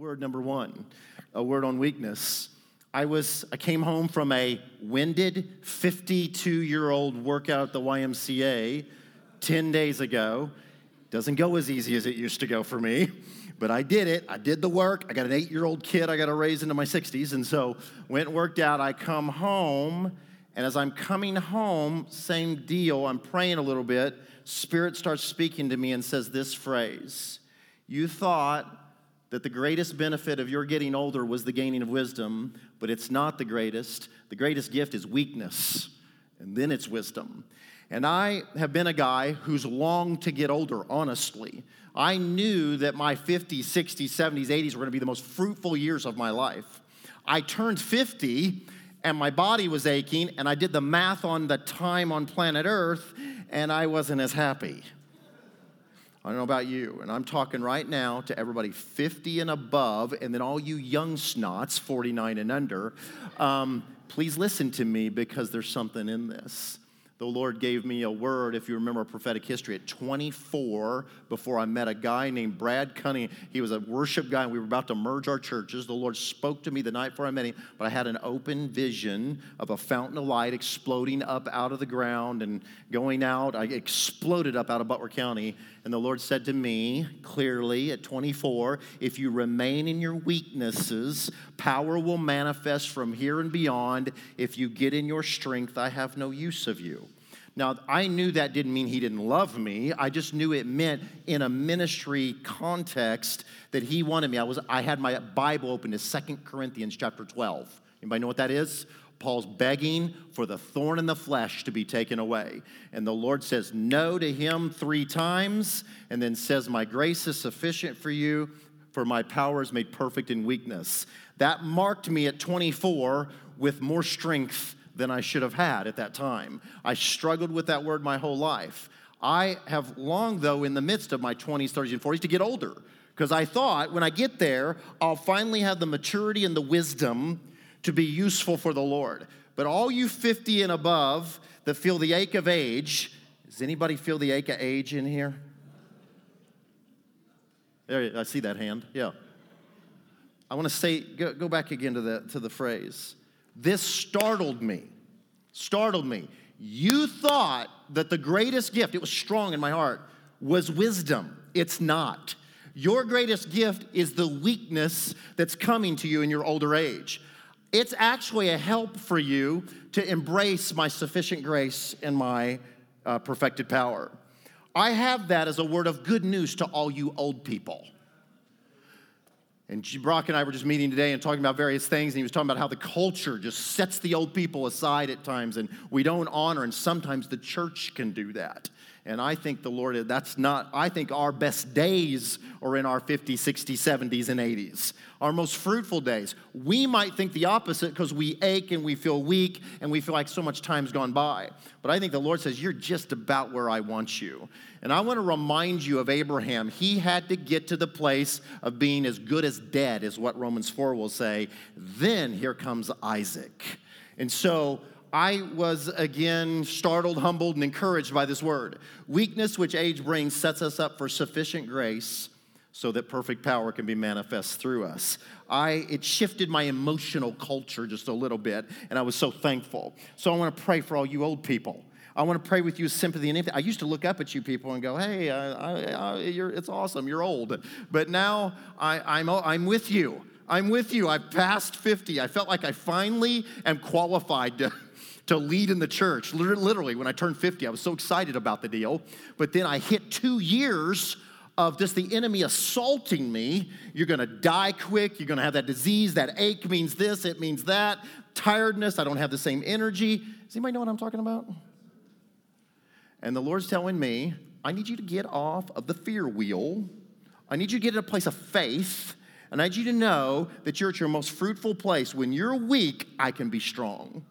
Word number one, a word on weakness. I was I came home from a winded 52 year old workout at the YMCA 10 days ago. Doesn't go as easy as it used to go for me, but I did it. I did the work. I got an eight year old kid I got to raise into my 60s, and so went and worked out. I come home, and as I'm coming home, same deal. I'm praying a little bit. Spirit starts speaking to me and says this phrase You thought that the greatest benefit of your getting older was the gaining of wisdom, but it's not the greatest. The greatest gift is weakness, and then it's wisdom. And I have been a guy who's longed to get older, honestly. I knew that my 50s, 60s, 70s, 80s were to be the most fruitful years of my life. I turned 50 and my body was aching, and I did the math on the time on planet Earth, and I wasn't as happy. I don't know about you, and I'm talking right now to everybody 50 and above, and then all you young snots, 49 and under. Um, please listen to me because there's something in this the Lord gave me a word, if you remember prophetic history, at 24, before I met a guy named Brad Cunning. He was a worship guy, and we were about to merge our churches. The Lord spoke to me the night before I met him, but I had an open vision of a fountain of light exploding up out of the ground and going out. I exploded up out of Butler County, and the Lord said to me clearly at 24, if you remain in your weaknesses, power will manifest from here and beyond. If you get in your strength, I have no use of you. Now, I knew that didn't mean he didn't love me. I just knew it meant in a ministry context that he wanted me. I was I had my Bible open to Second Corinthians chapter 12. Anybody know what that is? Paul's begging for the thorn in the flesh to be taken away. And the Lord says no to him three times and then says, My grace is sufficient for you, for my power is made perfect in weakness. That marked me at 24 with more strength than I should have had at that time. I struggled with that word my whole life. I have longed, though, in the midst of my 20s, 30s, and 40s, to get older because I thought when I get there, I'll finally have the maturity and the wisdom to be useful for the Lord. But all you 50 and above that feel the ache of age, does anybody feel the ache of age in here? There, I see that hand. Yeah. I want to say, go, go back again to the, to the phrase. This startled me. Startled me. You thought that the greatest gift, it was strong in my heart, was wisdom. It's not. Your greatest gift is the weakness that's coming to you in your older age. It's actually a help for you to embrace my sufficient grace and my uh, perfected power. I have that as a word of good news to all you old people. And Brock and I were just meeting today and talking about various things, and he was talking about how the culture just sets the old people aside at times, and we don't honor, and sometimes the church can do that. And I think the Lord, that's not, I think our best days are in our 50s, 60s, 70s, and 80s, our most fruitful days. We might think the opposite because we ache and we feel weak and we feel like so much time's gone by. But I think the Lord says, You're just about where I want you. And I want to remind you of Abraham. He had to get to the place of being as good as dead, is what Romans 4 will say. Then here comes Isaac. And so I was again startled, humbled, and encouraged by this word. Weakness which age brings sets us up for sufficient grace so that perfect power can be manifest through us. I it shifted my emotional culture just a little bit, and I was so thankful. So I want to pray for all you old people. I want to pray with you sympathy and empathy. I used to look up at you people and go, "Hey, I, I, it's awesome. You're old," but now I, I'm I'm with you. I'm with you. I've passed 50. I felt like I finally am qualified to to lead in the church. Literally, when I turned 50, I was so excited about the deal. But then I hit two years of just the enemy assaulting me. You're gonna die quick. You're gonna have that disease. That ache means this, it means that. Tiredness, I don't have the same energy. Does anybody know what I'm talking about? And the Lord's telling me, I need you to get off of the fear wheel. I need you to get in a place of faith. And I need you to know that you're at your most fruitful place. When you're weak, I can be strong.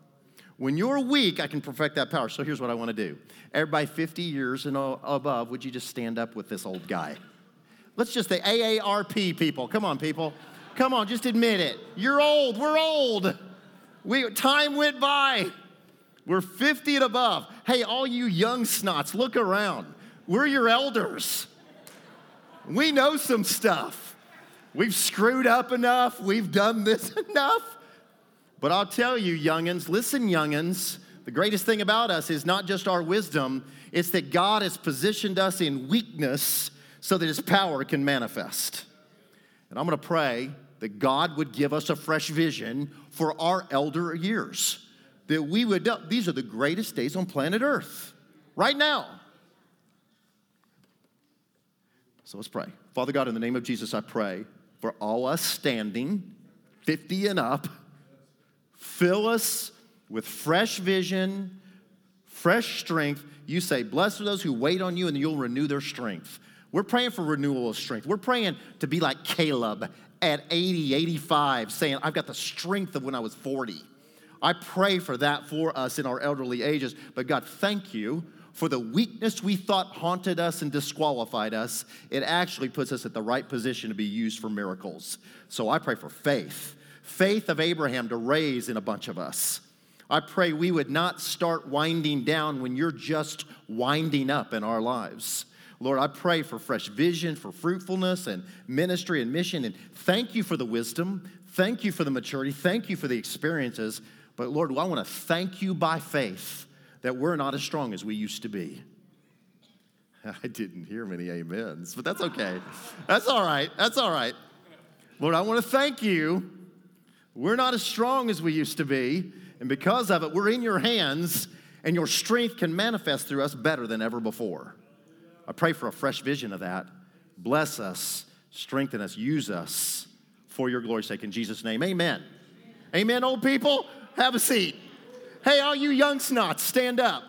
When you're weak, I can perfect that power. So here's what I want to do. Everybody 50 years and above, would you just stand up with this old guy? Let's just say AARP people. Come on, people. Come on, just admit it. You're old. We're old. We, time went by. We're 50 and above. Hey, all you young snots, look around. We're your elders. We know some stuff. We've screwed up enough. We've done this enough. But I'll tell you, youngins, listen, youngins, the greatest thing about us is not just our wisdom, it's that God has positioned us in weakness so that his power can manifest. And I'm gonna pray that God would give us a fresh vision for our elder years. That we would, these are the greatest days on planet Earth, right now. So let's pray. Father God, in the name of Jesus, I pray for all us standing, 50 and up, fill us with fresh vision, fresh strength. You say, Blessed are those who wait on you, and you'll renew their strength. We're praying for renewal of strength. We're praying to be like Caleb at 80, 85, saying, I've got the strength of when I was 40. I pray for that for us in our elderly ages. But God, thank you for the weakness we thought haunted us and disqualified us. It actually puts us at the right position to be used for miracles. So I pray for faith faith of Abraham to raise in a bunch of us. I pray we would not start winding down when you're just winding up in our lives. Lord, I pray for fresh vision, for fruitfulness and ministry and mission. And thank you for the wisdom. Thank you for the maturity. Thank you for the experiences. But Lord, I want to thank you by faith that we're not as strong as we used to be. I didn't hear many amens, but that's okay. That's all right. That's all right. Lord, I want to thank you. We're not as strong as we used to be, and because of it, we're in your hands, and your strength can manifest through us better than ever before. I pray for a fresh vision of that. Bless us, strengthen us, use us for your glory's sake. In Jesus' name, amen. Amen, old people. Have a seat. Hey, all you young snots, stand up.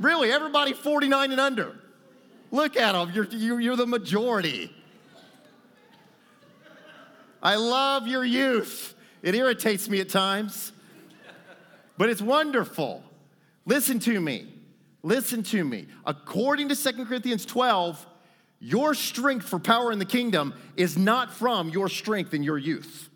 Really, everybody 49 and under. Look at them, you're, you're the majority. I love your youth. It irritates me at times, but it's wonderful. Listen to me. Listen to me. According to 2 Corinthians 12, your strength for power in the kingdom is not from your strength in your youth.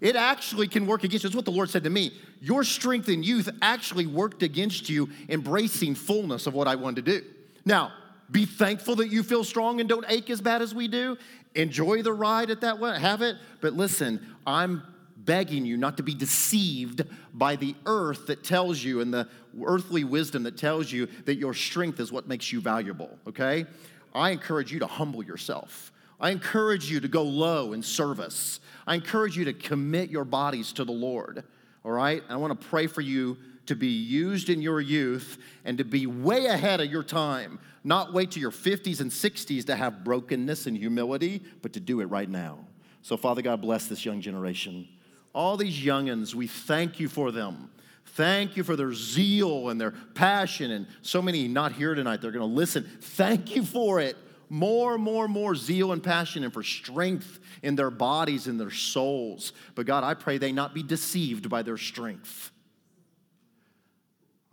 It actually can work against you. That's what the Lord said to me. Your strength in youth actually worked against you embracing fullness of what I wanted to do. Now, be thankful that you feel strong and don't ache as bad as we do. Enjoy the ride at that way, have it. But listen, I'm begging you not to be deceived by the earth that tells you and the earthly wisdom that tells you that your strength is what makes you valuable, okay? I encourage you to humble yourself. I encourage you to go low in service. I encourage you to commit your bodies to the Lord, all right? I want to pray for you to be used in your youth and to be way ahead of your time. Not wait to your 50s and 60s to have brokenness and humility, but to do it right now. So, Father God, bless this young generation all these youngins, we thank you for them. Thank you for their zeal and their passion, and so many not here tonight, they're gonna listen. Thank you for it. More, more, more zeal and passion, and for strength in their bodies and their souls. But God, I pray they not be deceived by their strength.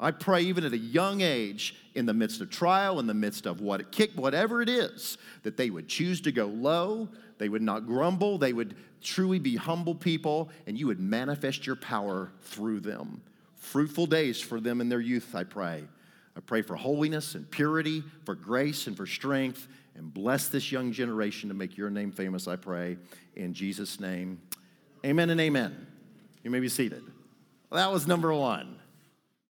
I pray even at a young age, in the midst of trial, in the midst of what it kick, whatever it is, that they would choose to go low, they would not grumble, they would truly be humble people, and you would manifest your power through them. Fruitful days for them in their youth, I pray. I pray for holiness and purity, for grace and for strength, and bless this young generation to make your name famous, I pray. In Jesus' name, amen and amen. You may be seated. Well, that was number one.